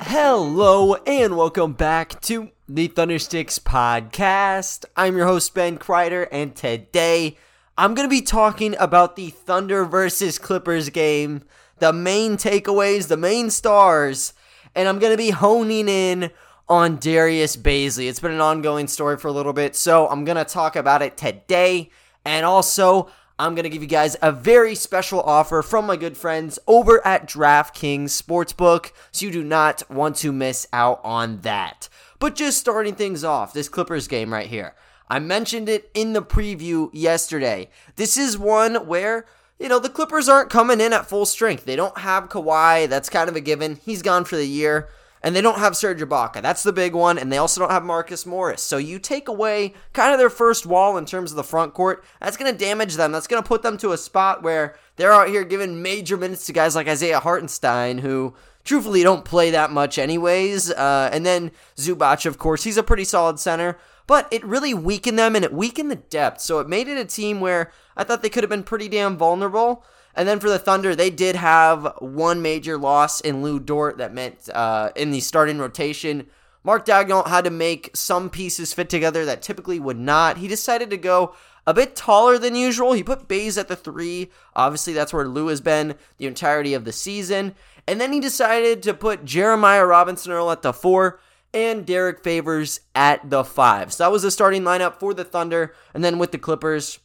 Hello and welcome back to the Thundersticks podcast. I'm your host Ben Kreider, and today I'm going to be talking about the Thunder versus Clippers game, the main takeaways, the main stars, and I'm going to be honing in on Darius Bazley. It's been an ongoing story for a little bit, so I'm going to talk about it today, and also I'm going to give you guys a very special offer from my good friends over at DraftKings Sportsbook, so you do not want to miss out on that. But just starting things off, this Clippers game right here. I mentioned it in the preview yesterday. This is one where, you know, the Clippers aren't coming in at full strength. They don't have Kawhi. That's kind of a given. He's gone for the year. And they don't have Serge Ibaka. That's the big one. And they also don't have Marcus Morris. So you take away kind of their first wall in terms of the front court. That's going to damage them. That's going to put them to a spot where they're out here giving major minutes to guys like Isaiah Hartenstein, who truthfully don't play that much anyways. Uh, and then Zubac, of course, he's a pretty solid center. But it really weakened them and it weakened the depth. So it made it a team where I thought they could have been pretty damn vulnerable. And then for the Thunder, they did have one major loss in Lou Dort that meant uh, in the starting rotation. Mark Daigneault had to make some pieces fit together that typically would not. He decided to go a bit taller than usual. He put Bays at the three. Obviously, that's where Lou has been the entirety of the season. And then he decided to put Jeremiah Robinson Earl at the four and Derrick Favors at the five. So that was the starting lineup for the Thunder. And then with the Clippers,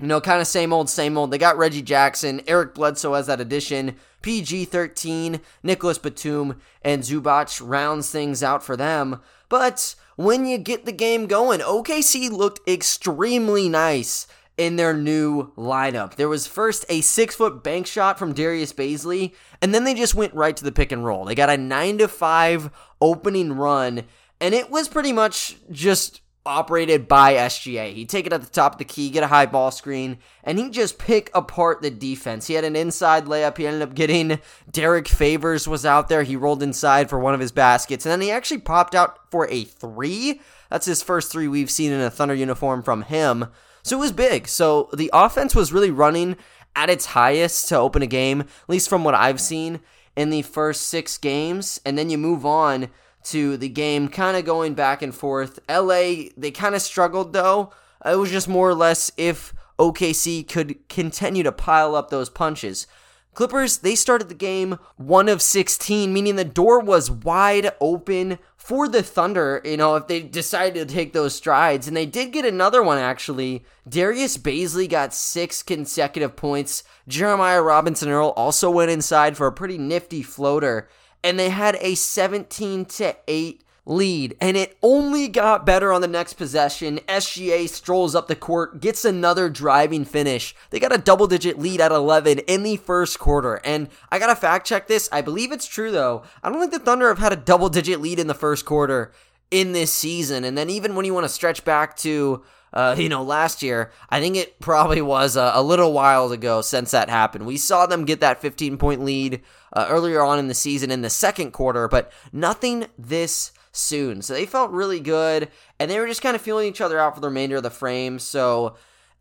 you know, kind of same old, same old. They got Reggie Jackson, Eric Bledsoe as that addition, PG 13, Nicolas Batum, and Zubac rounds things out for them. But when you get the game going, OKC looked extremely nice in their new lineup. There was first a six foot bank shot from Darius Bazley, and then they just went right to the pick and roll. They got a nine to five opening run, and it was pretty much just operated by SGA. He'd take it at the top of the key, get a high ball screen, and he'd just pick apart the defense. He had an inside layup. He ended up getting Derrick Favors was out there. He rolled inside for one of his baskets, and then he actually popped out for a three. That's his first three we've seen in a Thunder uniform from him. So it was big. So the offense was really running at its highest to open a game, at least from what I've seen in the first six games. And then you move on to the game, kind of going back and forth. LA, they kind of struggled though. It was just more or less if OKC could continue to pile up those punches. Clippers, they started the game 1 of 16, meaning the door was wide open for the Thunder, you know, if they decided to take those strides. And they did get another one, actually. Darius Bazley got six consecutive points. Jeremiah Robinson Earl also went inside for a pretty nifty floater and they had a 17 to 8 lead, and it only got better on the next possession. SGA strolls up the court, gets another driving finish. They got a double digit lead at 11 in the first quarter, and I gotta fact check this. I believe it's true though. I don't think the Thunder have had a double digit lead in the first quarter in this season, and then even when you want to stretch back to uh, you know, last year, I think it probably was a, a, little while ago since that happened. We saw them get that 15 point lead uh, earlier on in the season in the second quarter, but nothing this soon. So they felt really good, and they were just kind of feeling each other out for the remainder of the frame. So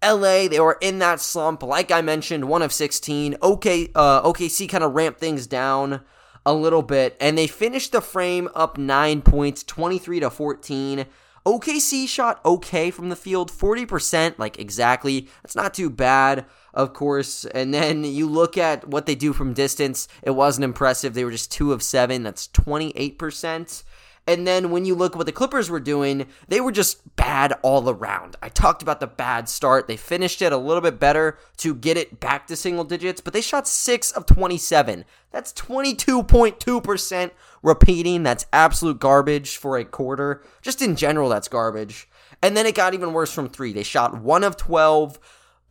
LA, they were in that slump, like I mentioned, one of 16. OK, uh, OKC kind of ramped things down a little bit, and they finished the frame up nine points, 23 to 14. OKC shot okay from the field, 40%, like exactly. That's not too bad, of course. And then you look at what they do from distance, it wasn't impressive. They were just 2 of 7, that's 28%. And then when you look at what the Clippers were doing, they were just bad all around. I talked about the bad start. They finished it a little bit better to get it back to single digits, but they shot 6 of 27. That's 22.2% repeating. That's absolute garbage for a quarter. Just in general, that's garbage. And then it got even worse from three. They shot 1 of 12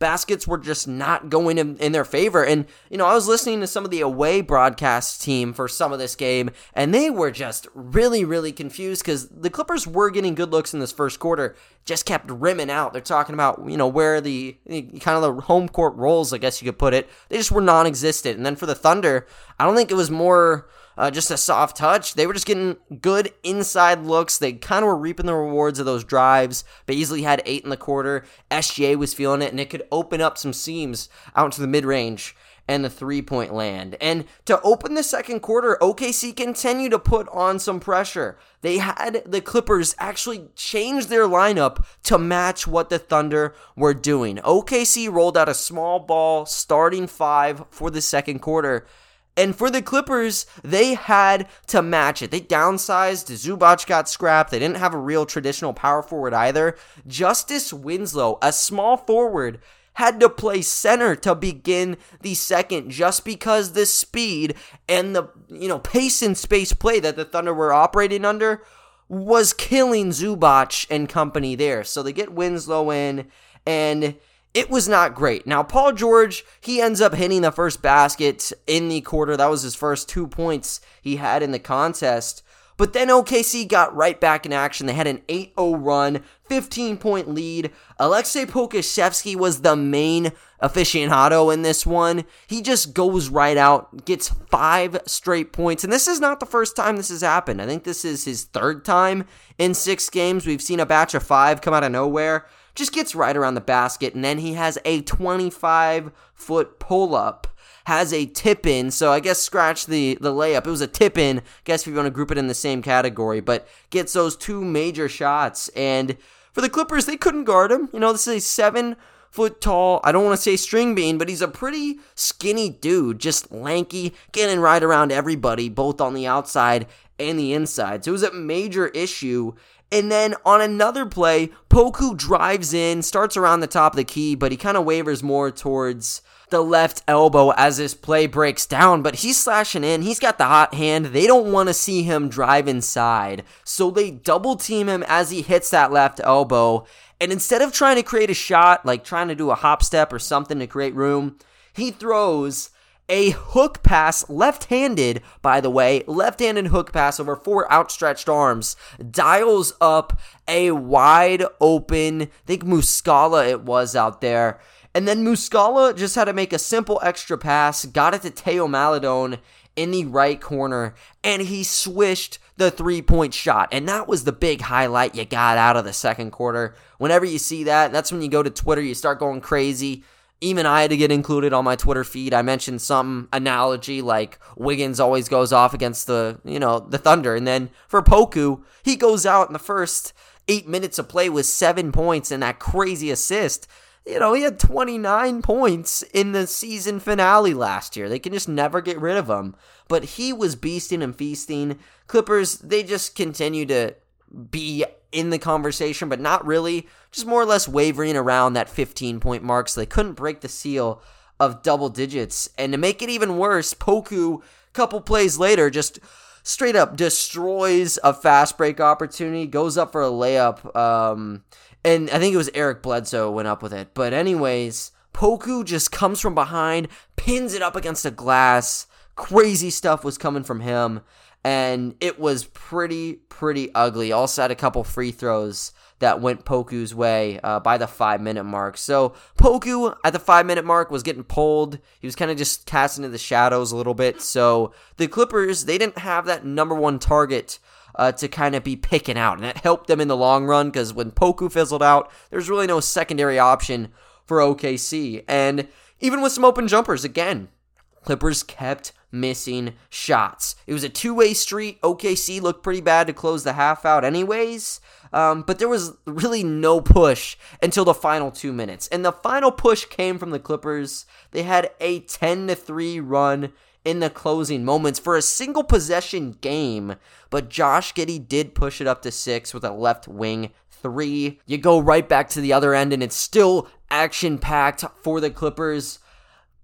baskets were just not going in, in, their favor. And, you know, I was listening to some of the away broadcast team for some of this game, and they were just really, really confused because the Clippers were getting good looks in this first quarter, just kept rimming out. They're talking about, you know, where the kind of the home court roles, I guess you could put it, they just were non existent. And then for the Thunder, I don't think it was more uh, just a soft touch. They were just getting good inside looks. They kind of were reaping the rewards of those drives. Bazley had eight in the quarter. SGA was feeling it, and it could open up some seams out into the mid range and the three point land. And to open the second quarter, OKC continued to put on some pressure. They had the Clippers actually change their lineup to match what the Thunder were doing. OKC rolled out a small ball starting five for the second quarter. And for the Clippers, they had to match it. They downsized. Zubac got scrapped. They didn't have a real traditional power forward either. Justice Winslow, a small forward, had to play center to begin the second just because the speed and the you know pace and space play that the Thunder were operating under was killing Zubac and company there. So they get Winslow in and it was not great. Now, Paul George, he ends up hitting the first basket in the quarter. That was his first two points he had in the contest. But then OKC got right back in action. They had an 8 0 run, 15 point lead. Aleksej Pokusevski was the main aficionado in this one. He just goes right out, gets five straight points. And this is not the first time this has happened. I think this is his third time in six games. We've seen a batch of five come out of nowhere. Just gets right around the basket, and then he has a 25 foot pull up has a tip in. So I guess scratch the, the layup. It was a tip in. Guess if you want to group it in the same category, but gets those two major shots. And for the Clippers, they couldn't guard him. You know, this is a seven foot tall, I don't want to say string bean, but he's a pretty skinny dude, just lanky, getting right around everybody, both on the outside and the inside. So it was a major issue. And then on another play, Poku drives in, starts around the top of the key, but he kind of wavers more towards the left elbow as this play breaks down, but he's slashing in. He's got the hot hand. They don't want to see him drive inside. So they double team him as he hits that left elbow. And instead of trying to create a shot, like trying to do a hop step or something to create room, he throws a hook pass, left handed, by the way, left handed hook pass over four outstretched arms, dials up a wide open, I think Muscala it was out there, and then Muscala just had to make a simple extra pass, got it to Teo Maledon in the right corner, and he swished the three point shot. And that was the big highlight you got out of the second quarter. Whenever you see that, that's when you go to Twitter, you start going crazy. Even I had to get included on my Twitter feed. I mentioned some analogy like Wiggins always goes off against the, you know, the Thunder. And then for Poku, he goes out in the first eight minutes of play with seven points and that crazy assist you know, he had 29 points in the season finale last year. They can just never get rid of him. But he was beasting and feasting. Clippers, they just continue to be in the conversation, but not really. Just more or less wavering around that 15 point mark. So they couldn't break the seal of double digits. And to make it even worse, Poku, couple plays later, just straight up destroys a fast break opportunity, goes up for a layup. Um, and I think it was Eric Bledsoe went up with it. But anyways, Poku just comes from behind, pins it up against a glass. Crazy stuff was coming from him, and it was pretty pretty ugly. Also had a couple free throws that went Poku's way uh, by the five minute mark. So Poku at the five minute mark was getting pulled. He was kind of just casting in the shadows a little bit. So the Clippers they didn't have that number one target uh, to kind of be picking out. And that helped them in the long run because when Poku fizzled out, there's really no secondary option for OKC. And even with some open jumpers, again, Clippers kept missing shots. It was a two way street. OKC looked pretty bad to close the half out, anyways. Um, but there was really no push until the final two minutes. And the final push came from the Clippers. They had a 10 to 3 run in the closing moments for a single possession game, but Josh Giddey did push it up to six with a left wing three. You go right back to the other end, and it's still action packed for the Clippers.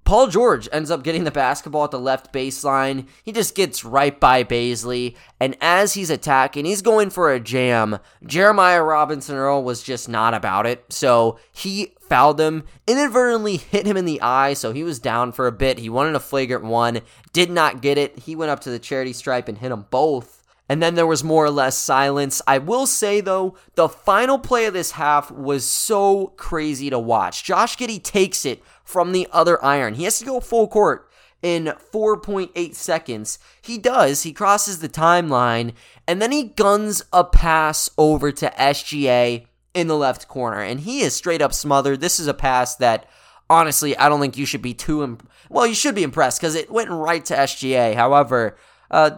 Paul George ends up getting the basketball at the left baseline. He just gets right by Bazley. And as he's attacking, he's going for a jam. Jeremiah Robinson Earl was just not about it. So he fouled him, inadvertently hit him in the eye. So he was down for a bit. He wanted a flagrant one, did not get it. He went up to the charity stripe and hit them both. And then there was more or less silence. I will say, though, the final play of this half was so crazy to watch. Josh Giddey takes it from the other iron. He has to go full court. in 4.8 seconds. He does. He crosses the timeline and then he guns a pass over to SGA in the left corner and he is straight up smothered. This is a pass that honestly, I don't think you should be too imp- well, you should be impressed cuz it went right to SGA. However, uh,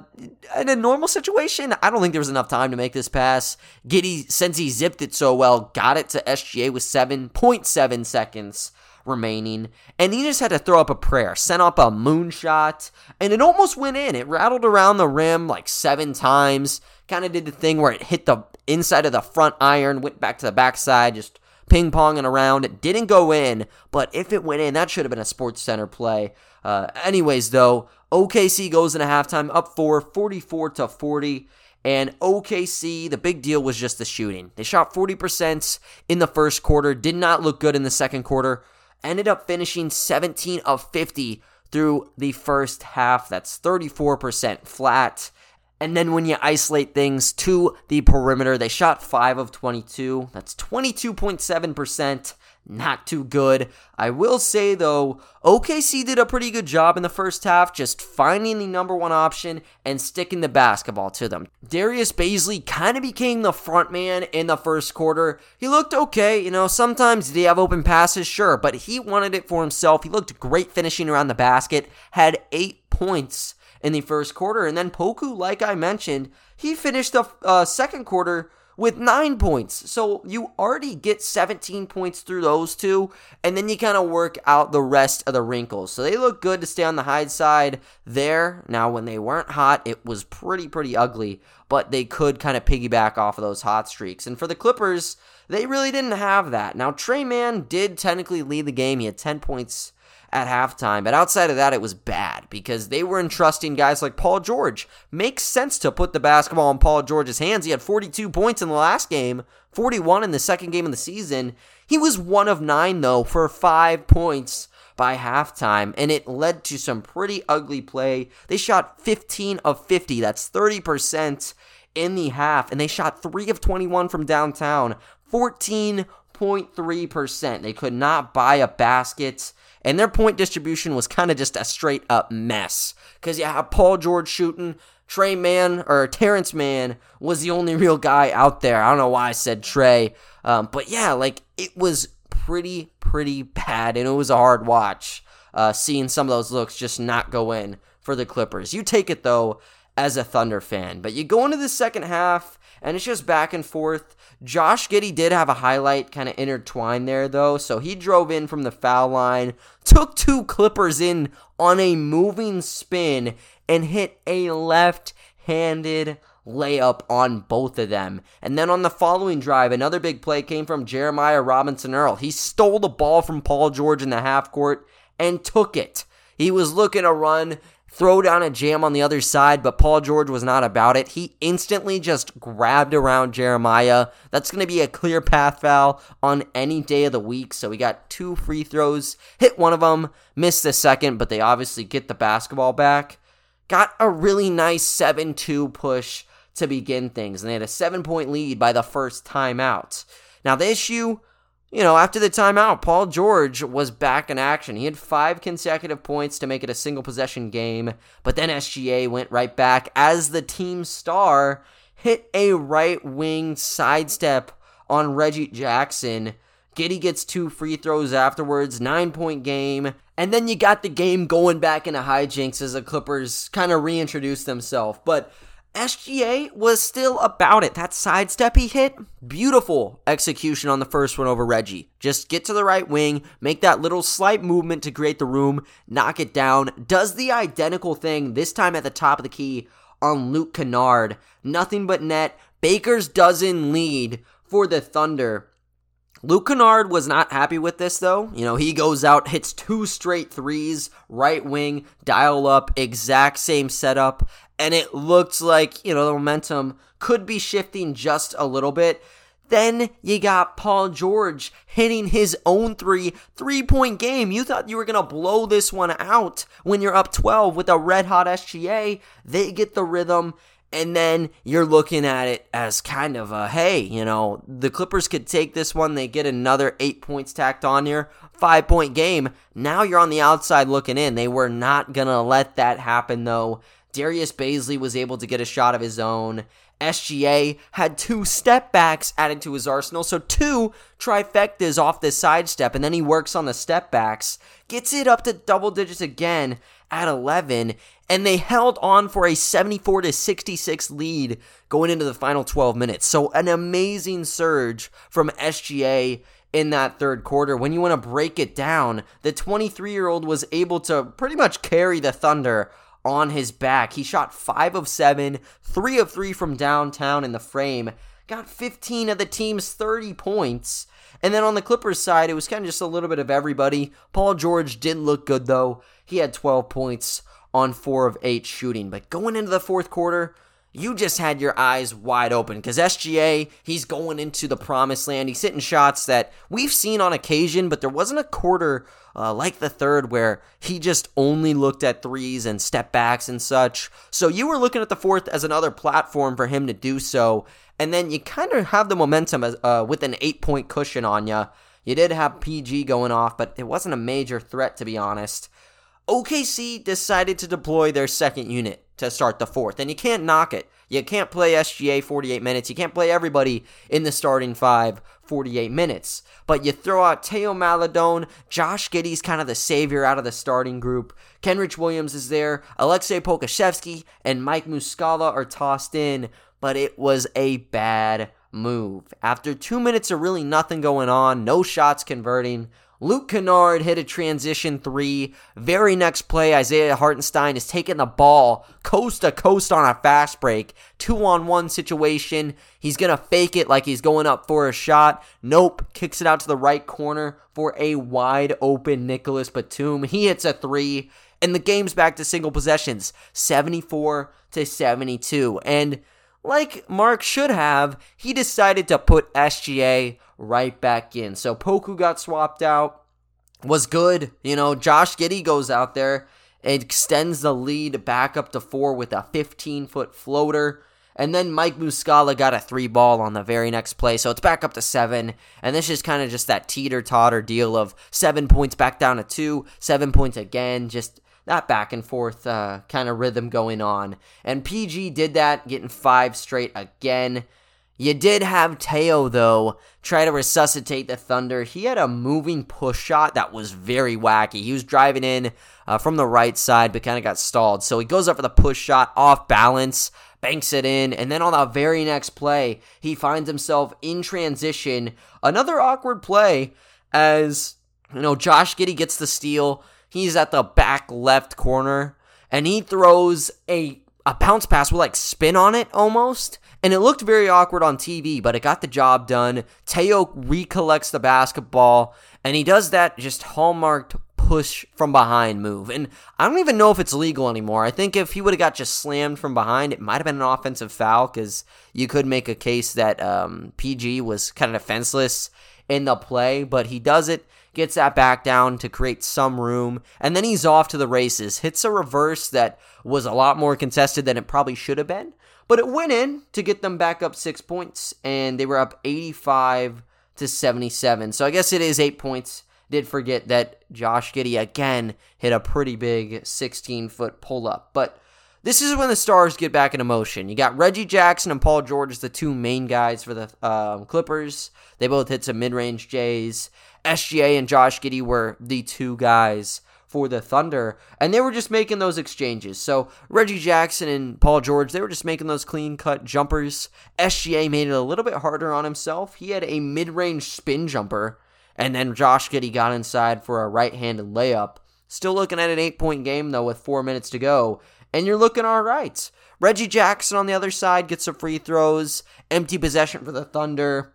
in a normal situation, I don't think there was enough time to make this pass. Giddey, since he zipped it so well, got it to SGA with 7.7 seconds remaining, and he just had to throw up a prayer, sent up a moonshot, and it almost went in. It rattled around the rim like seven times, kind of did the thing where it hit the inside of the front iron, went back to the backside, just ping ponging around. It didn't go in, but if it went in, that should have been a Sports Center play. Uh, anyways, though, OKC goes in into halftime up four, 44 to 40. And OKC, the big deal was just the shooting. They shot 40% in the first quarter, did not look good in the second quarter ended up finishing 17 of 50 through the first half. That's 34% flat. And then when you isolate things to the perimeter, they shot 5 of 22. That's 22.7% not too good. I will say though, OKC did a pretty good job in the first half just finding the number one option and sticking the basketball to them. Darius Bazley kind of became the front man in the first quarter. He looked okay, you know, sometimes did he have open passes? Sure, but he wanted it for himself. He looked great finishing around the basket, had eight points in the first quarter, and then Poku, like I mentioned, he finished the uh, second quarter with nine points. So you already get 17 points through those two, and then you kind of work out the rest of the wrinkles. So they look good to stay on the high side there. Now, when they weren't hot, it was pretty, pretty ugly, but they could kind of piggyback off of those hot streaks. And for the Clippers, they really didn't have that. Now, Trey Mann did technically lead the game. He had 10 points at halftime. But outside of that, it was bad because they were entrusting guys like Paul George. Makes sense to put the basketball in Paul George's hands. He had 42 points in the last game, 41 in the second game of the season. He was one of nine, though, for five points by halftime, and it led to some pretty ugly play. They shot 15 of 50, that's 30% in the half, and they shot 3 of 21 from downtown, 14.3%. They could not buy a basket and their point distribution was kind of just a straight up mess. Because you have Paul George shooting, Trey Mann or Terance Mann was the only real guy out there. I don't know why I said Trey, um, but yeah, like it was pretty pretty bad, and it was a hard watch. Uh, seeing some of those looks just not go in for the Clippers. You take it though as a Thunder fan, but you go into the second half and it's just back and forth. Josh Giddey did have a highlight kind of intertwined there, though. So he drove in from the foul line, took two Clippers in on a moving spin, and hit a left handed layup on both of them. And then on the following drive, another big play came from Jeremiah Robinson Earl. He stole the ball from Paul George in the half court and took it. He was looking to run throw down a jam on the other side, but Paul George was not about it. He instantly just grabbed around Jeremiah. That's going to be a clear path foul on any day of the week. So we got two free throws, hit one of them, missed the second, but they obviously get the basketball back. Got a really nice 7 2 push to begin things, and they had a seven point lead by the first timeout. Now, the issue you know, after the timeout, Paul George was back in action. He had five consecutive points to make it a single possession game, but then SGA went right back as the team star hit a right wing sidestep on Reggie Jackson. Giddey gets two free throws afterwards, nine point game. And then you got the game going back into hijinks as the Clippers kind of reintroduce themselves. But SGA was still about it. That sidestep he hit, beautiful execution on the first one over Reggie. Just get to the right wing, make that little slight movement to create the room, knock it down. Does the identical thing, this time at the top of the key on Luke Kennard. Nothing but net. Baker's dozen lead for the Thunder. Luke Kennard was not happy with this though. You know, he goes out, hits two straight threes, right wing, dial up, exact same setup and it looked like, you know, the momentum could be shifting just a little bit. Then you got Paul George hitting his own three, three point game. You thought you were going to blow this one out when you're up 12 with a red hot SGA. They get the rhythm And then you're looking at it as kind of a hey, you know, the Clippers could take this one. They get another eight points tacked on here, five point game. Now you're on the outside looking in. They were not going to let that happen, though. Darius Bazley was able to get a shot of his own. SGA had two step backs added to his arsenal, so two trifectas off the sidestep, and then he works on the step backs, gets it up to double digits again at 11, and they held on for a 74 to 66 lead going into the final 12 minutes. So an amazing surge from SGA in that third quarter. When you want to break it down, the 23 year old was able to pretty much carry the Thunder on his back. He shot 5 of 7, 3 of 3 from downtown in the frame, got 15 of the team's 30 points. And then on the Clippers side, it was kind of just a little bit of everybody. Paul George did look good though. He had 12 points on four of eight shooting. But going into the fourth quarter, you just had your eyes wide open because SGA, he's going into the promised land. He's hitting shots that we've seen on occasion, but there wasn't a quarter uh, like the third where he just only looked at threes and step backs and such. So you were looking at the fourth as another platform for him to do so. And then you kind of have the momentum as, uh, with an eight point cushion on you. You did have PG going off, but it wasn't a major threat, to be honest. OKC decided to deploy their second unit to start the fourth, and you can't knock it. You can't play SGA 48 minutes. You can't play everybody in the starting five 48 minutes. But you throw out Teo Maledon, Josh Giddey's kind of the savior out of the starting group. Kenrich Williams is there, Aleksej Pokusevski, and Mike Muscala are tossed in, but it was a bad move. After two minutes of really nothing going on, no shots converting, Luke Kennard hit a transition three. Very next play, Isaiah Hartenstein is taking the ball coast to coast on a fast break. Two on one situation. He's going to fake it like he's going up for a shot. Nope. Kicks it out to the right corner for a wide open Nicolas Batum. He hits a three. And the game's back to single possessions 74 to 72. And like Mark should have, he decided to put SGA right back in. So Poku got swapped out, was good. You know, Josh Giddey goes out there, extends the lead back up to four with a 15 foot floater. And then Mike Muscala got a three ball on the very next play. So it's back up to seven. And this is kind of just that teeter totter deal of seven points back down to two, seven points again. Just that back and forth uh, kind of rhythm going on. And PG did that, getting five straight again. You did have Teo, though, try to resuscitate the Thunder. He had a moving push shot that was very wacky. He was driving in uh, from the right side, but kind of got stalled. So he goes up for the push shot off balance, banks it in, and then on the very next play, he finds himself in transition. Another awkward play as, you know, Josh Giddey gets the steal. He's at the back left corner, and he throws a, a bounce pass with like spin on it almost and it looked very awkward on TV, but it got the job done. Theo recollects the basketball, and he does that just hallmarked push from behind move. And I don't even know if it's legal anymore. I think if he would have got just slammed from behind, it might have been an offensive foul because you could make a case that um, PG was kind of defenseless in the play, but he does it, gets that back down to create some room, and then he's off to the races. Hits a reverse that was a lot more contested than it probably should have been. But it went in to get them back up six points, and they were up 85 to 77. So I guess it is eight points. Did forget that Josh Giddey again hit a pretty big 16 foot pull up. But this is when the stars get back into motion. You got Reggie Jackson and Paul George the two main guys for the um, Clippers. They both hit some mid range J's. SGA and Josh Giddey were the two guys for the Thunder, and they were just making those exchanges. So Reggie Jackson and Paul George, they were just making those clean cut jumpers. SGA made it a little bit harder on himself. He had a mid range spin jumper, and then Josh Giddey got inside for a right handed layup. Still looking at an eight point game though with four minutes to go, and you're looking all right. Reggie Jackson on the other side gets some free throws, empty possession for the Thunder.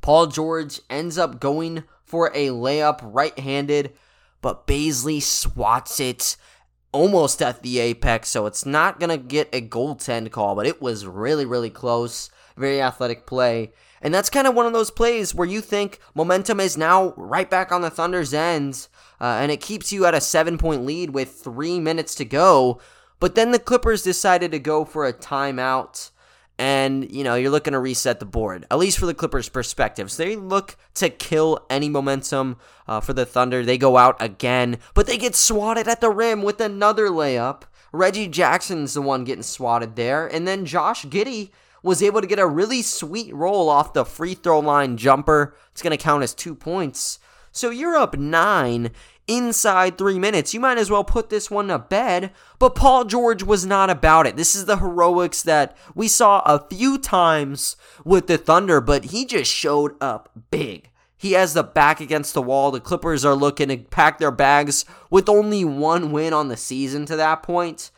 Paul George ends up going for a layup right handed but Bazley swats it almost at the apex, so it's not going to get a goaltend call, but it was really, really close. Very athletic play. And that's kind of one of those plays where you think momentum is now right back on the Thunder's end, uh, and it keeps you at a seven point lead with three minutes to go. But then the Clippers decided to go for a timeout and you know you're looking to reset the board at least for the clippers perspective. So they look to kill any momentum uh, for the thunder. They go out again but they get swatted at the rim with another layup. Reggie jackson's the one getting swatted there and then josh giddey was able to get a really sweet roll off the free throw line jumper. It's going to count as two points so you're up nine inside three minutes. You might as well put this one to bed. But Paul George was not about it. This is the heroics that we saw a few times with the Thunder, but he just showed up big. He has the back against the wall. The Clippers are looking to pack their bags with only one win on the season to that point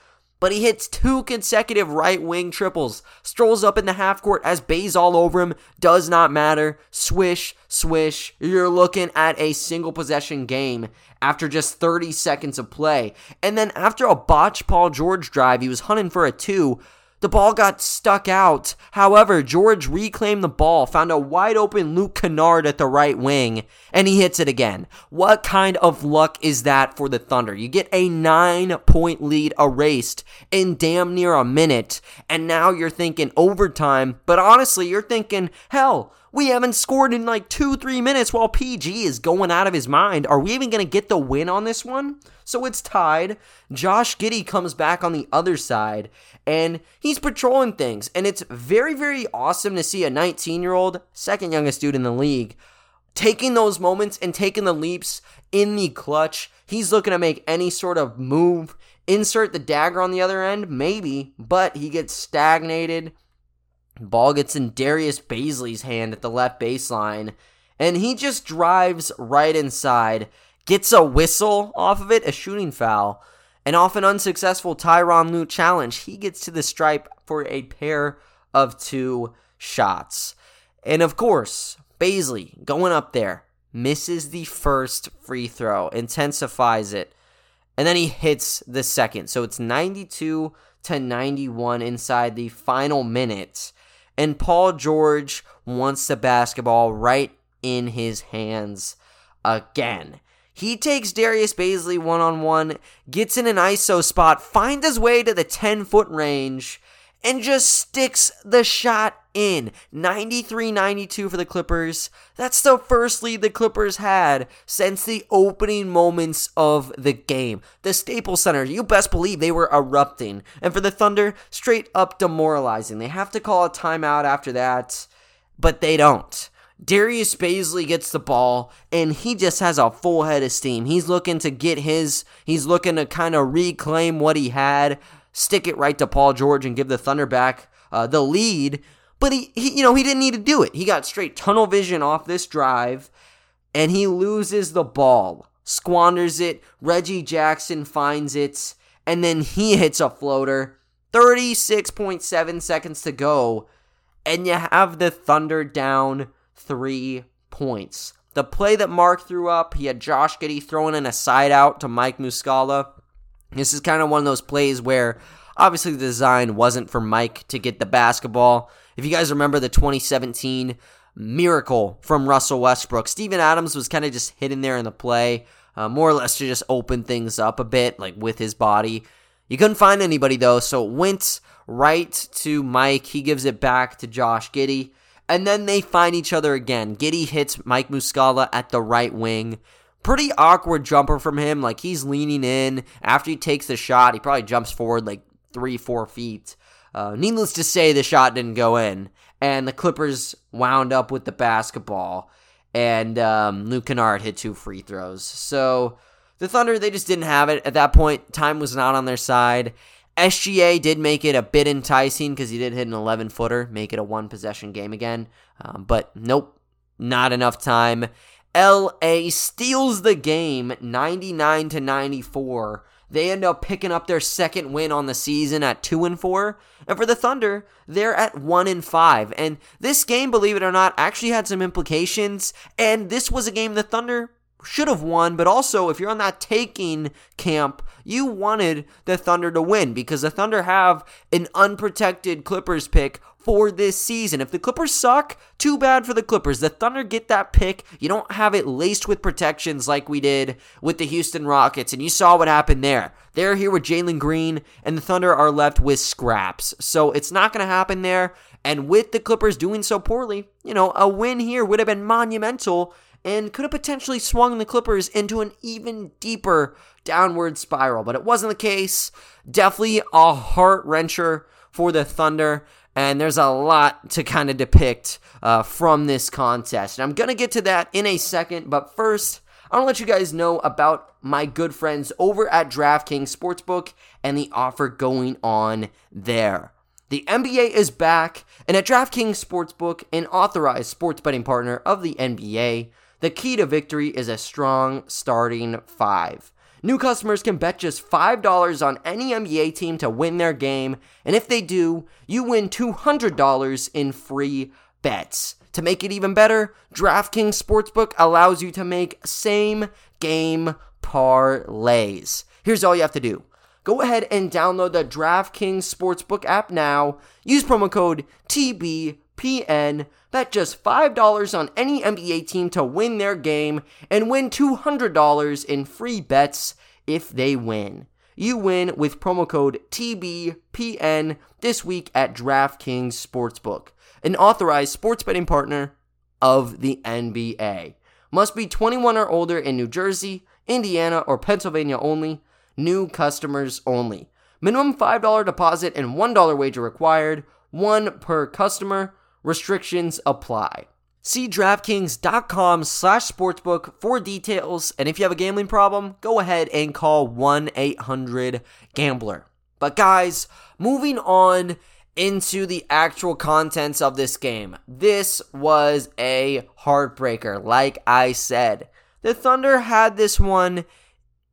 but he hits two consecutive right wing triples. Strolls up in the half court as Bay's all over him. Does not matter. Swish, swish. You're looking at a single possession game after just 30 seconds of play. And then after a botched Paul George drive, he was hunting for a two. The ball got stuck out. However, George reclaimed the ball, found a wide open Luke Kennard at the right wing, and he hits it again. What kind of luck is that for the Thunder? You get a nine point lead erased in damn near a minute, and now you're thinking overtime, but honestly, you're thinking, hell, we haven't scored in like two, three minutes while PG is going out of his mind. Are we even going to get the win on this one? So it's tied. Josh Giddey comes back on the other side and he's patrolling things. And it's very, very awesome to see a 19 year old, second youngest dude in the league, taking those moments and taking the leaps in the clutch. He's looking to make any sort of move. Insert the dagger on the other end, maybe, but he gets stagnated Ball gets in Darius Bazley's hand at the left baseline, and he just drives right inside, gets a whistle off of it, a shooting foul, and off an unsuccessful Tyronn Lue challenge, he gets to the stripe for a pair of two shots. And of course, Bazley going up there, misses the first free throw, intensifies it, and then he hits the second. So it's 92 to 91 inside the final minute and Paul George wants the basketball right in his hands again. He takes Darius Bazley one on one, gets in an ISO spot, finds his way to the 10 foot range, and just sticks the shot in. 93 92 for the Clippers. That's the first lead the Clippers had since the opening moments of the game. The Staples Center, you best believe they were erupting. And for the Thunder, straight up demoralizing. They have to call a timeout after that, but they don't. Darius Bazley gets the ball and he just has a full head of steam. He's looking to get his, he's looking to kind of reclaim what he had stick it right to Paul George and give the Thunder back uh, the lead. But he, he, you know, he didn't need to do it. He got straight tunnel vision off this drive, and he loses the ball, squanders it. Reggie Jackson finds it, and then he hits a floater. 36.7 seconds to go, and you have the Thunder down three points. The play that Mark threw up, he had Josh Giddey throwing in a side out to Mike Muscala. This is kind of one of those plays where obviously the design wasn't for Mike to get the basketball. If you guys remember the 2017 miracle from Russell Westbrook, Steven Adams was kind of just hidden there in the play, uh, more or less to just open things up a bit, like with his body. You couldn't find anybody though, so it went right to Mike. He gives it back to Josh Giddey. And then they find each other again. Giddey hits Mike Muscala at the right wing pretty awkward jumper from him. Like he's leaning in after he takes the shot. He probably jumps forward like three, four feet. Uh, needless to say, the shot didn't go in, and the Clippers wound up with the basketball. And um, Luke Kennard hit two free throws. So the Thunder, they just didn't have it at that point. Time was not on their side. SGA did make it a bit enticing because he did hit an 11 footer, make it a one possession game again. Um, but nope, not enough time. LA steals the game 99 to 94. They end up picking up their second win on the season at 2 and 4. And for the Thunder, they're at 1 and 5. And this game, believe it or not, actually had some implications. And this was a game the Thunder should have won, but also if you're on that taking camp, you wanted the Thunder to win because the Thunder have an unprotected Clippers pick for this season. If the Clippers suck, too bad for the Clippers. The Thunder get that pick. You don't have it laced with protections like we did with the Houston Rockets, and you saw what happened there. They're here with Jalen Green, and the Thunder are left with scraps. So it's not going to happen there. And with the Clippers doing so poorly, you know, a win here would have been monumental and could have potentially swung the Clippers into an even deeper downward spiral. But it wasn't the case. Definitely a heart wrencher for the Thunder. And there's a lot to kind of depict uh, from this contest. And I'm going to get to that in a second. But first, I want to let you guys know about my good friends over at DraftKings Sportsbook and the offer going on there. The NBA is back, and at DraftKings Sportsbook, an authorized sports betting partner of the NBA, the key to victory is a strong starting five. New customers can bet just $5 on any NBA team to win their game, and if they do, you win $200 in free bets. To make it even better, DraftKings Sportsbook allows you to make same game parlays. Here's all you have to do. Go ahead and download the DraftKings Sportsbook app now. Use promo code TBPN. Bet just $5 on any NBA team to win their game and win $200 in free bets if they win. You win with promo code TBPN this week at DraftKings Sportsbook, an authorized sports betting partner of the NBA. Must be 21 or older in New Jersey, Indiana, or Pennsylvania only. New customers only. Minimum $5 deposit and $1 wager required, one per customer. Restrictions apply. See DraftKings.com slash sportsbook for details. And if you have a gambling problem, go ahead and call 1 800 Gambler. But guys, moving on into the actual contents of this game. This was a heartbreaker, like I said. The Thunder had this one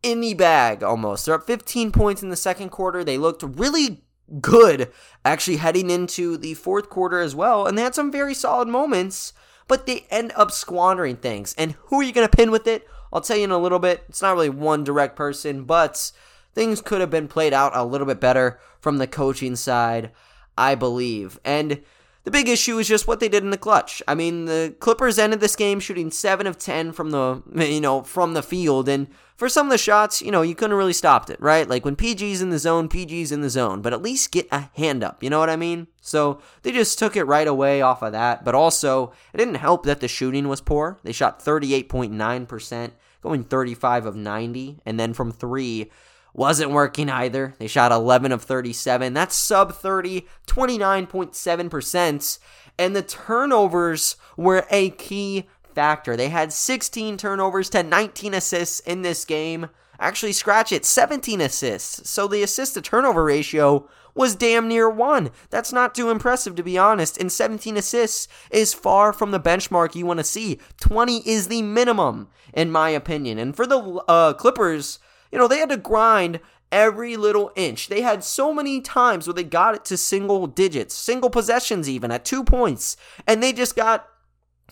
in the bag almost. They're up 15 points in the second quarter. They looked really good actually heading into the fourth quarter as well. And they had some very solid moments, but they end up squandering things. And who are you going to pin with it? I'll tell you in a little bit. It's not really one direct person, but things could have been played out a little bit better from the coaching side, I believe. And the big issue is just what they did in the clutch. I mean, the Clippers ended this game shooting 7 of 10 from the, you know, from the field and for some of the shots, you know, you couldn't really stop it, right? Like when PG's in the zone, PG's in the zone, but at least get a hand up, you know what I mean? So they just took it right away off of that, but also it didn't help that the shooting was poor. They shot 38.9%, going 35 of 90, and then from 3 wasn't working either. They shot 11 of 37. That's sub 30, 29.7%. And the turnovers were a key factor. They had 16 turnovers to 19 assists in this game. Actually, scratch it, 17 assists. So the assist to turnover ratio was damn near one. That's not too impressive, to be honest. And 17 assists is far from the benchmark you want to see. 20 is the minimum, in my opinion. And for the uh, Clippers, you know, they had to grind every little inch. They had so many times where they got it to single digits, single possessions even at two points, and they just got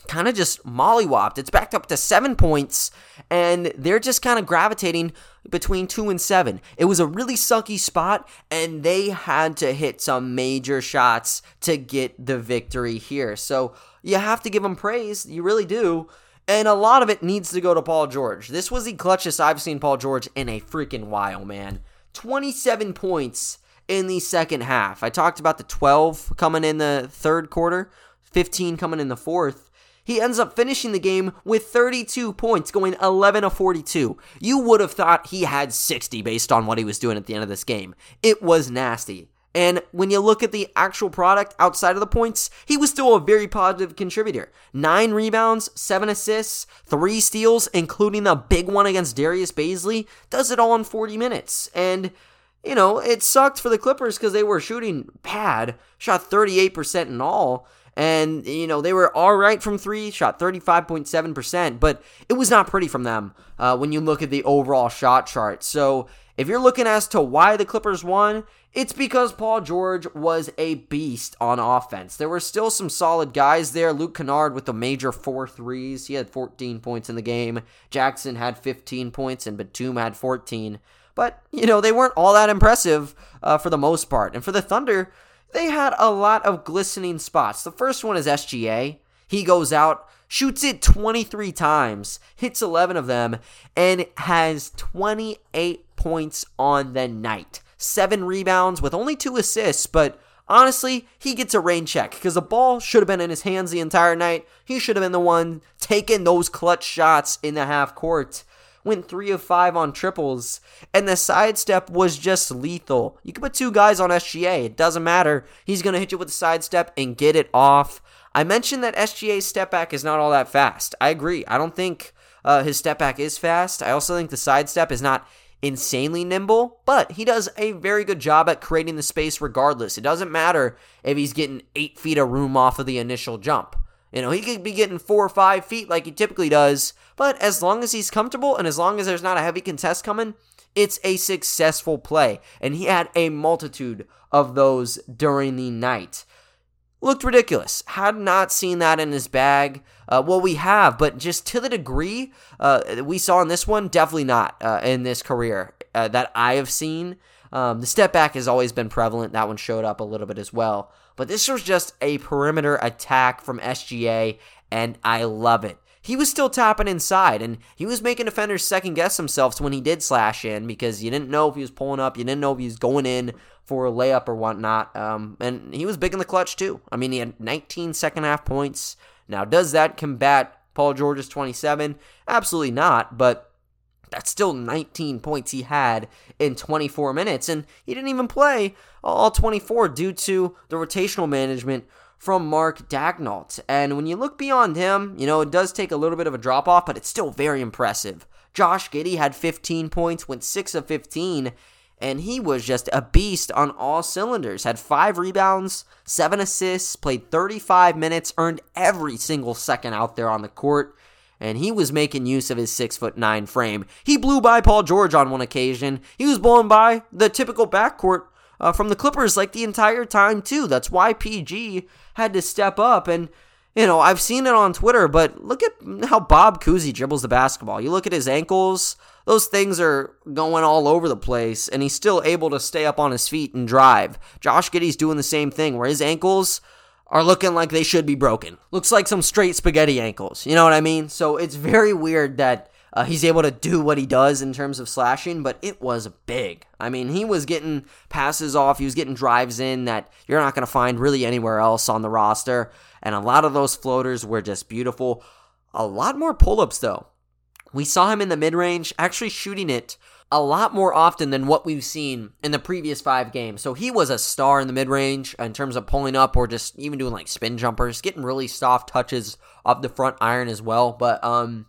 kind of just mollywopped. It's backed up to seven points, and they're just kind of gravitating between two and seven. It was a really sucky spot, and they had to hit some major shots to get the victory here. So you have to give them praise. You really do. And a lot of it needs to go to Paul George. This was the clutchest I've seen Paul George in a freaking while, man. 27 points in the second half. I talked about the 12 coming in the third quarter, 15 coming in the fourth. He ends up finishing the game with 32 points, going 11 of 42. You would have thought he had 60 based on what he was doing at the end of this game. It was nasty. And when you look at the actual product outside of the points, he was still a very positive contributor. Nine rebounds, seven assists, three steals, including the big one against Darius Bazley, does it all in 40 minutes. And, you know, it sucked for the Clippers because they were shooting bad, shot 38% in all. And, you know, they were all right from three, shot 35.7%, but it was not pretty from them uh, when you look at the overall shot chart. So if you're looking as to why the Clippers won, it's because Paul George was a beast on offense. There were still some solid guys there. Luke Kennard with the major four threes. He had 14 points in the game. Jackson had 15 points, and Batum had 14. But, you know, they weren't all that impressive uh, for the most part. And for the Thunder, they had a lot of glistening spots. The first one is SGA. He goes out, shoots it 23 times, hits 11 of them, and has 28 points on the night. Seven rebounds with only two assists, but honestly, he gets a rain check because the ball should have been in his hands the entire night. He should have been the one taking those clutch shots in the half court. Went three of five on triples, and the sidestep was just lethal. You can put two guys on SGA, it doesn't matter. He's going to hit you with a sidestep and get it off. I mentioned that SGA's step back is not all that fast. I agree. I don't think uh, his step back is fast. I also think the sidestep is not insanely nimble, but he does a very good job at creating the space regardless. It doesn't matter if he's getting eight feet of room off of the initial jump. You know, he could be getting four or five feet like he typically does, but as long as he's comfortable and as long as there's not a heavy contest coming, it's a successful play. And he had a multitude of those during the night. Looked ridiculous. Had not seen that in his bag. Uh, well, we have, but just to the degree uh, we saw in this one, definitely not uh, in this career uh, that I have seen. Um, the step back has always been prevalent. That one showed up a little bit as well. But this was just a perimeter attack from SGA, and I love it. He was still tapping inside, and he was making defenders second guess themselves when he did slash in because you didn't know if he was pulling up, you didn't know if he was going in for a layup or whatnot. Um, and he was big in the clutch too. I mean, he had 19 second half points. Now, does that combat Paul George's 27? Absolutely not, but that's still 19 points he had in 24 minutes, and he didn't even play all 24 due to the rotational management from Mark Daigneault. And when you look beyond him, you know, it does take a little bit of a drop off, but it's still very impressive. Josh Giddey had 15 points, went 6 of 15, and he was just a beast on all cylinders. Had 5 rebounds, 7 assists, played 35 minutes, earned every single second out there on the court and he was making use of his six foot nine frame. He blew by Paul George on one occasion. He was blown by the typical backcourt uh, from the Clippers like the entire time too. That's why PG had to step up and. You know, I've seen it on Twitter, but look at how Bob Cousy dribbles the basketball. You look at his ankles, those things are going all over the place, and he's still able to stay up on his feet and drive. Josh Giddey's doing the same thing, where his ankles, are looking like they should be broken. Looks like some straight spaghetti ankles. You know what I mean? So it's very weird that uh, he's able to do what he does in terms of slashing, but it was big. I mean, he was getting passes off, he was getting drives in that you're not going to find really anywhere else on the roster. And a lot of those floaters were just beautiful. A lot more pull ups, though. We saw him in the mid range, actually shooting it a lot more often than what we've seen in the previous five games. So he was a star in the mid range in terms of pulling up or just even doing like spin jumpers, getting really soft touches off the front iron as well. But um,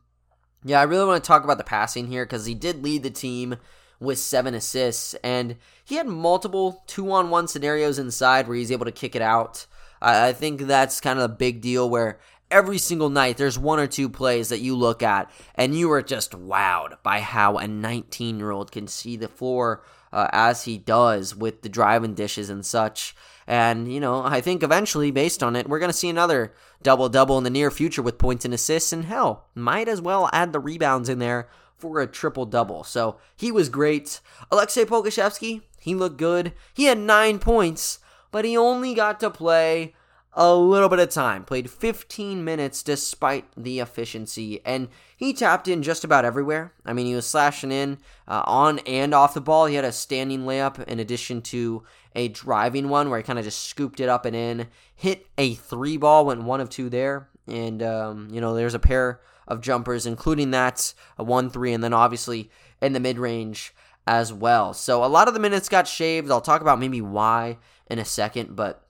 yeah, I really want to talk about the passing here because he did lead the team with seven assists and he had multiple two on one scenarios inside where he's able to kick it out. I think that's kind of a big deal where every single night there's one or two plays that you look at and you are just wowed by how a 19 year old can see the floor uh, as he does with the driving dishes and such and you know i think eventually based on it we're going to see another double double in the near future with points and assists. And hell might as well add the rebounds in there for a triple double so he was great. Aleksej Pokusevski he looked good. He had nine points but he only got to play a little bit of time, played 15 minutes despite the efficiency, and he tapped in just about everywhere. I mean, he was slashing in uh, on and off the ball. He had a standing layup in addition to a driving one where he kind of just scooped it up and in. Hit a three ball, went one of two there, and um, you know there's a pair of jumpers, including that a one three, and then obviously in the mid range as well. So a lot of the minutes got shaved. I'll talk about maybe why in a second, but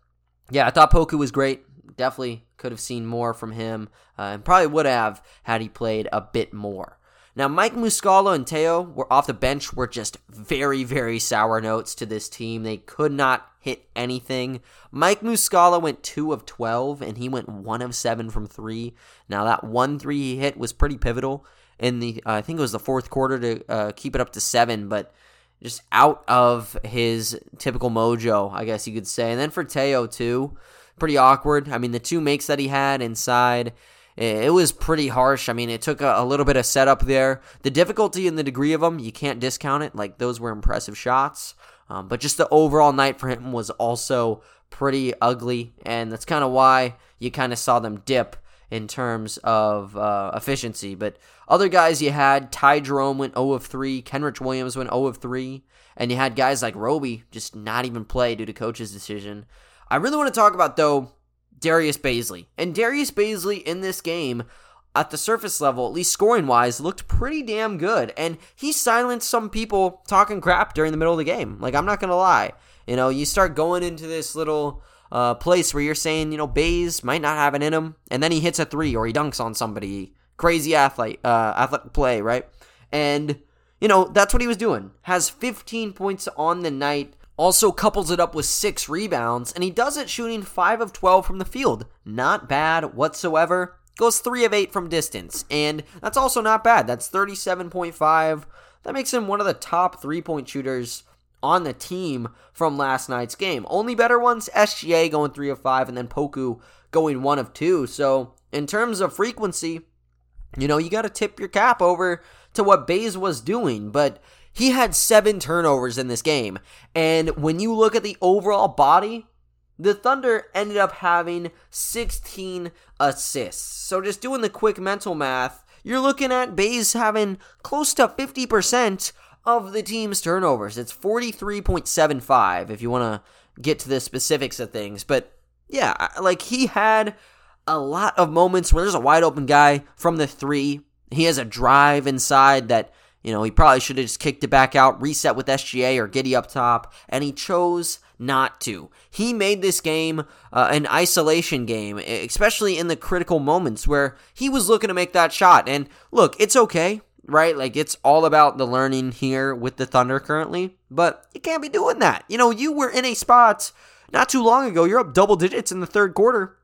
yeah, I thought Poku was great. Definitely could have seen more from him, uh, and probably would have had he played a bit more. Now, Mike Muscala and Theo were off the bench were just very, very sour notes to this team. They could not hit anything. Mike Muscala went 2 of 12, and he went 1 of 7 from 3. Now, that 1 3 he hit was pretty pivotal in the, uh, I think it was the fourth quarter to uh, keep it up to 7, but just out of his typical mojo, I guess you could say. And then for Theo, too, pretty awkward. I mean, the two makes that he had inside, it was pretty harsh. I mean, it took a, a, little bit of setup there. The difficulty and the degree of them, you can't discount it. Like, those were impressive shots. Um, but just the overall night for him was also pretty ugly. And that's kind of why you kind of saw them dip in terms of uh, efficiency. But other guys you had, Ty Jerome went 0 of 3, Kenrich Williams went 0 of 3, and you had guys like Roby just not even play due to coach's decision. I really want to talk about, though, Darius Bazley. And Darius Bazley in this game, at the surface level, at least scoring wise, looked pretty damn good. And he silenced some people talking crap during the middle of the game. Like, I'm not going to lie. You know, you start going into this little uh, place where you're saying, you know, Bays might not have it in him, and then he hits a three or he dunks on somebody. Crazy athlete, uh, athletic play, right? And, you know, that's what he was doing. Has 15 points on the night also couples it up with six rebounds, and he does it shooting 5 of 12 from the field. Not bad whatsoever. Goes 3 of 8 from distance, and that's also not bad. That's 37.5. That makes him one of the top three point shooters on the team from last night's game. Only better ones, SGA going 3 of 5, and then Poku going 1 of 2. So, in terms of frequency, you know, you got to tip your cap over to what Bays was doing, but he had seven turnovers in this game. And when you look at the overall body, the Thunder ended up having 16 assists. So just doing the quick mental math, you're looking at Bays having close to 50% of the team's turnovers. It's 43.75 if you want to get to the specifics of things. But yeah, like he had a lot of moments where there's a wide open guy from the three. He has a drive inside that you know, he probably should have just kicked it back out, reset with SGA or Giddey up top, and he chose not to. He made this game uh, an isolation game, especially in the critical moments where he was looking to make that shot. And look, it's okay, right? Like, it's all about the learning here with the Thunder currently, but you can't be doing that. You know, you were in a spot not too long ago, you're up double digits in the third quarter.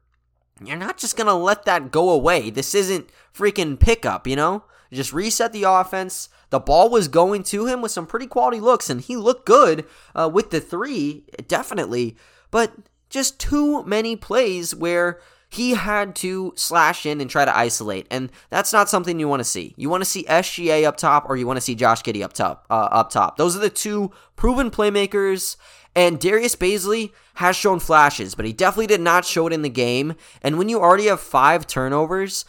You're not just going to let that go away. This isn't freaking pickup, you know? Just reset the offense. The ball was going to him with some pretty quality looks, and he looked good uh, with the three, definitely. But just too many plays where he had to slash in and try to isolate, and that's not something you want to see. You want to see SGA up top, or you want to see Josh Giddey up top. Uh, up top, those are the two proven playmakers. And Darius Bazley has shown flashes, but he definitely did not show it in the game. And when you already have five turnovers,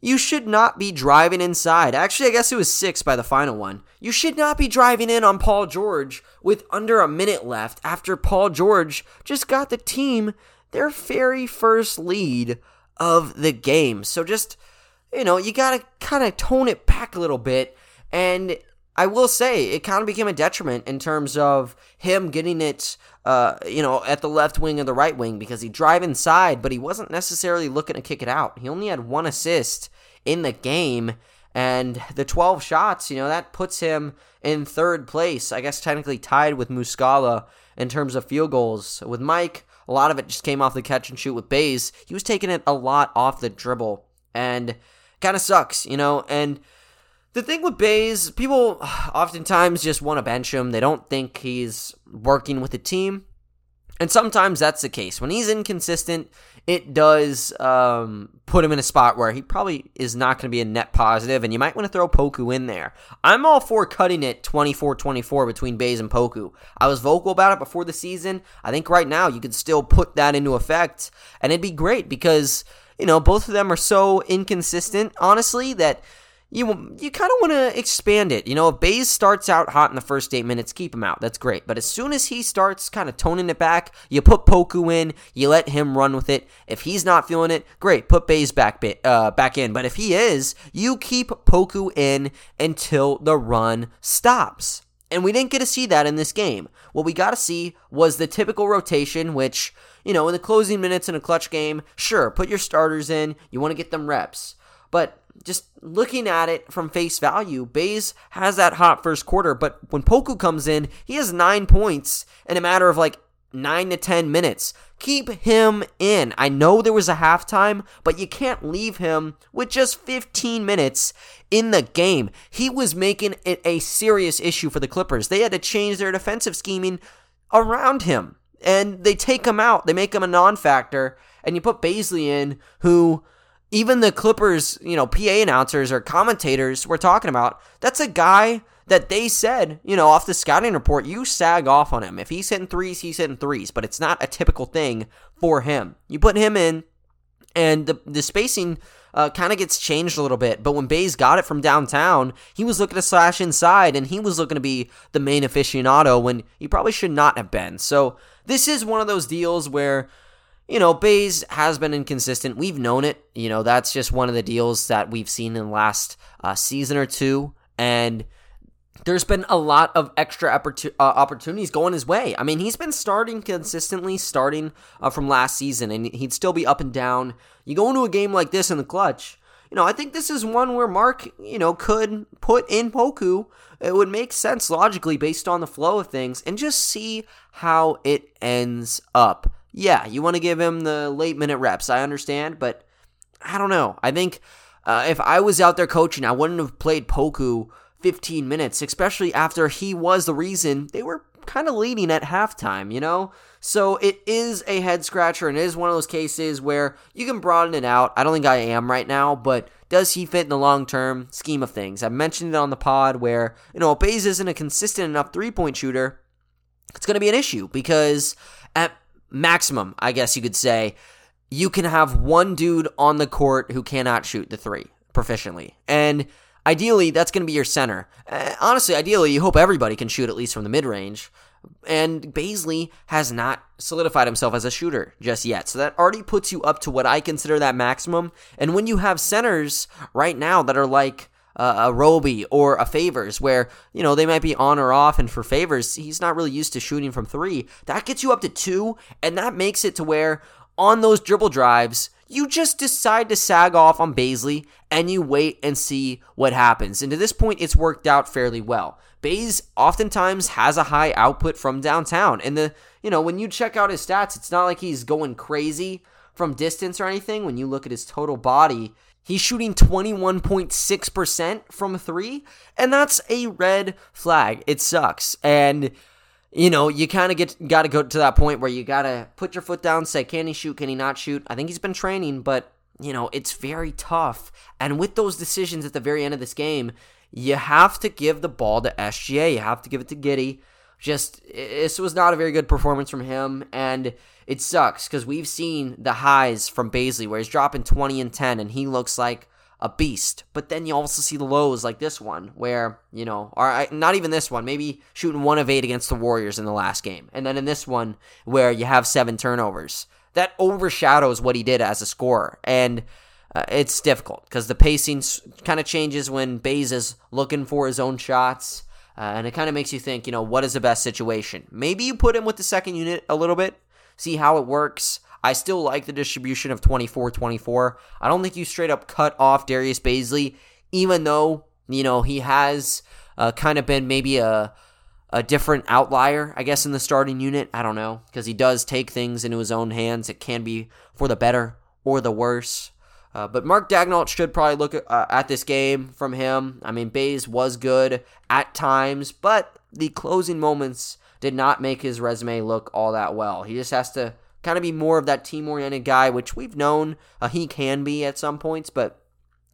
you should not be driving inside. Actually, I guess it was six by the final one. You should not be driving in on Paul George with under a minute left after Paul George just got the team their very first lead of the game. So just, you know, you got to kind of tone it back a little bit. And I will say it kind of became a detriment in terms of him getting it uh, you know, at the left wing and the right wing because he drive inside, but he wasn't necessarily looking to kick it out. He only had one assist in the game, and the 12 shots, you know, that puts him in third place. I guess technically tied with Muscala in terms of field goals. With Mike, a lot of it just came off the catch and shoot with Bays. He was taking it a lot off the dribble, and kind of sucks, you know, and the thing with Bays, people oftentimes just want to bench him. They don't think he's working with the team. And sometimes that's the case. When he's inconsistent, it does um, put him in a spot where he probably is not going to be a net positive, and you might want to throw Poku in there. I'm all for cutting it 24 24 between Bays and Poku. I was vocal about it before the season. I think right now you could still put that into effect, and it'd be great because, you know, both of them are so inconsistent, honestly, that you you kind of want to expand it. You know, if Bays starts out hot in the first eight minutes, keep him out. That's great. But as soon as he starts kind of toning it back, you put Poku in, you let him run with it. If he's not feeling it, great, put Bays back uh, back in. But if he is, you keep Poku in until the run stops. And we didn't get to see that in this game. What we got to see was the typical rotation, which, you know, in the closing minutes in a clutch game, sure, put your starters in. You want to get them reps. But just looking at it from face value, Bays has that hot first quarter, but when Poku comes in, he has nine points in a matter of like nine to 10 minutes. Keep him in. I know there was a halftime, but you can't leave him with just 15 minutes in the game. He was making it a serious issue for the Clippers. They had to change their defensive scheming around him, and they take him out. They make him a non factor, and you put Bazley in, who even the Clippers, you know, PA announcers or commentators were talking about, that's a guy that they said, you know, off the scouting report, you sag off on him. If he's hitting threes, he's hitting threes, but it's not a typical thing for him. You put him in, and the, the spacing uh, kind of gets changed a little bit. But when Bays got it from downtown, he was looking to slash inside, and he was looking to be the main aficionado when he probably should not have been. So this is one of those deals where you know, Bays has been inconsistent. We've known it. You know, that's just one of the deals that we've seen in the last uh, season or two. And there's been a lot of extra uh, opportunities going his way. I mean, he's been starting consistently, starting uh, from last season, and he'd still be up and down. You go into a game like this in the clutch, you know, I think this is one where Mark, you know, could put in Poku. It would make sense logically based on the flow of things and just see how it ends up yeah, you want to give him the late minute reps. I understand, but I don't know. I think uh, if I was out there coaching, I wouldn't have played Poku 15 minutes, especially after he was the reason they were kind of leading at halftime, you know? So it is a head scratcher and it is one of those cases where you can broaden it out. I don't think I am right now, but does he fit in the long term scheme of things? I mentioned it on the pod where, you know, Bays isn't a consistent enough three point shooter. It's going to be an issue because at maximum, I guess you could say, you can have one dude on the court who cannot shoot the three proficiently. And ideally, that's going to be your center. Uh, honestly, ideally, you hope everybody can shoot at least from the mid range. And Bazley has not solidified himself as a shooter just yet. So that already puts you up to what I consider that maximum. And when you have centers right now that are like, a Roby or a Favors, where you know they might be on or off, and for Favors, he's not really used to shooting from three. That gets you up to two, and that makes it to where on those dribble drives, you just decide to sag off on Bazley and you wait and see what happens. And to this point, it's worked out fairly well. Bays oftentimes has a high output from downtown. And the, you know, when you check out his stats, it's not like he's going crazy from distance or anything. When you look at his total body, He's shooting 21.6% from three, and that's a red flag. It sucks. And you know, you kind of get got to go to that point where you got to put your foot down, say, can he shoot? Can he not shoot? I think he's been training, but you know, it's very tough. And with those decisions at the very end of this game, you have to give the ball to SGA. You have to give it to Giddey. Just this was not a very good performance from him, and it sucks because we've seen the highs from Bazley where he's dropping 20 and 10 and he looks like a beast. But then you also see the lows like this one where, you know, or not even this one, maybe shooting one of eight against the Warriors in the last game. And then in this one where you have seven turnovers. That overshadows what he did as a scorer. And uh, it's difficult because the pacing kind of changes when Bays is looking for his own shots. Uh, and it kind of makes you think, you know, what is the best situation? Maybe you put him with the second unit a little bit see how it works. I still like the distribution of 24 24. I don't think you straight up cut off Darius Bazley, even though, you know, he has uh, kind of been maybe a, a different outlier, I guess, in the starting unit. I don't know, because he does take things into his own hands. It can be for the better or the worse. Uh, but Mark Daigneault should probably look at, uh, at this game from him. I mean, Bays was good at times, but the closing moments did not make his resume look all that well. He just has to kind of be more of that team oriented guy, which we've known uh, he can be at some points, but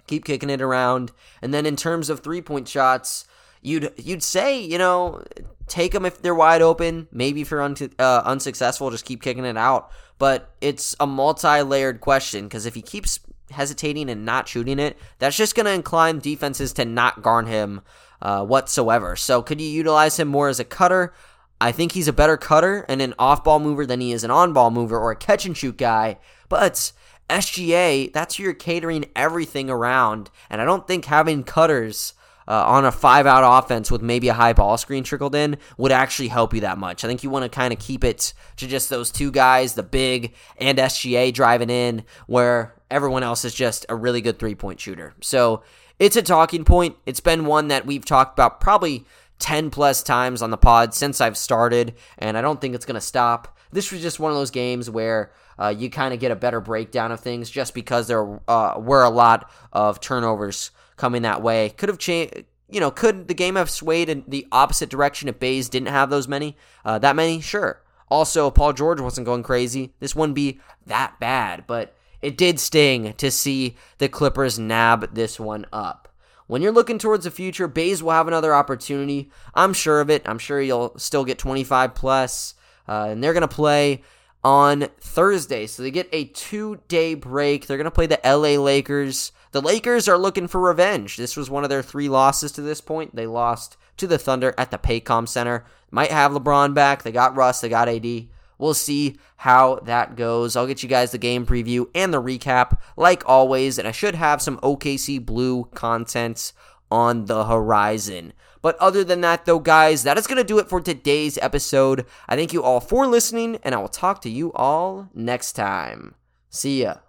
keep kicking it around. And then in terms of three point shots, you'd you'd say you know take them if they're wide open. Maybe if you're un- uh, unsuccessful, just keep kicking it out. But it's a multi layered question because if he keeps hesitating and not shooting it, that's just going to incline defenses to not guard him uh, whatsoever. So could you utilize him more as a cutter? I think he's a better cutter and an off ball mover than he is an on ball mover or a catch and shoot guy. But SGA, that's who you're catering everything around. And I don't think having cutters uh, on a five out offense with maybe a high ball screen trickled in would actually help you that much. I think you want to kind of keep it to just those two guys, the big and SGA driving in, where everyone else is just a really good three point shooter. So it's a talking point. It's been one that we've talked about probably 10 plus times on the pod since I've started, and I don't think it's going to stop. This was just one of those games where uh, you kind of get a better breakdown of things just because there uh, were a lot of turnovers coming that way. Could have changed. You know, could the game have swayed in the opposite direction if Bays didn't have those many? Uh, that many? Sure. Also, Paul George wasn't going crazy. This wouldn't be that bad, but it did sting to see the Clippers nab this one up. When you're looking towards the future, Bays will have another opportunity. I'm sure of it. I'm sure you'll still get 25 plus, uh, and they're going to play on Thursday. So they get a two day break. They're going to play the LA Lakers. The Lakers are looking for revenge. This was one of their three losses to this point. They lost to the Thunder at the Paycom Center. Might have LeBron back. They got Russ. They got AD. We'll see how that goes. I'll get you guys the game preview and the recap, like always, and I should have some OKC Blue content on the horizon. But other than that, though, guys, that is going to do it for today's episode. I thank you all for listening, and I will talk to you all next time. See ya.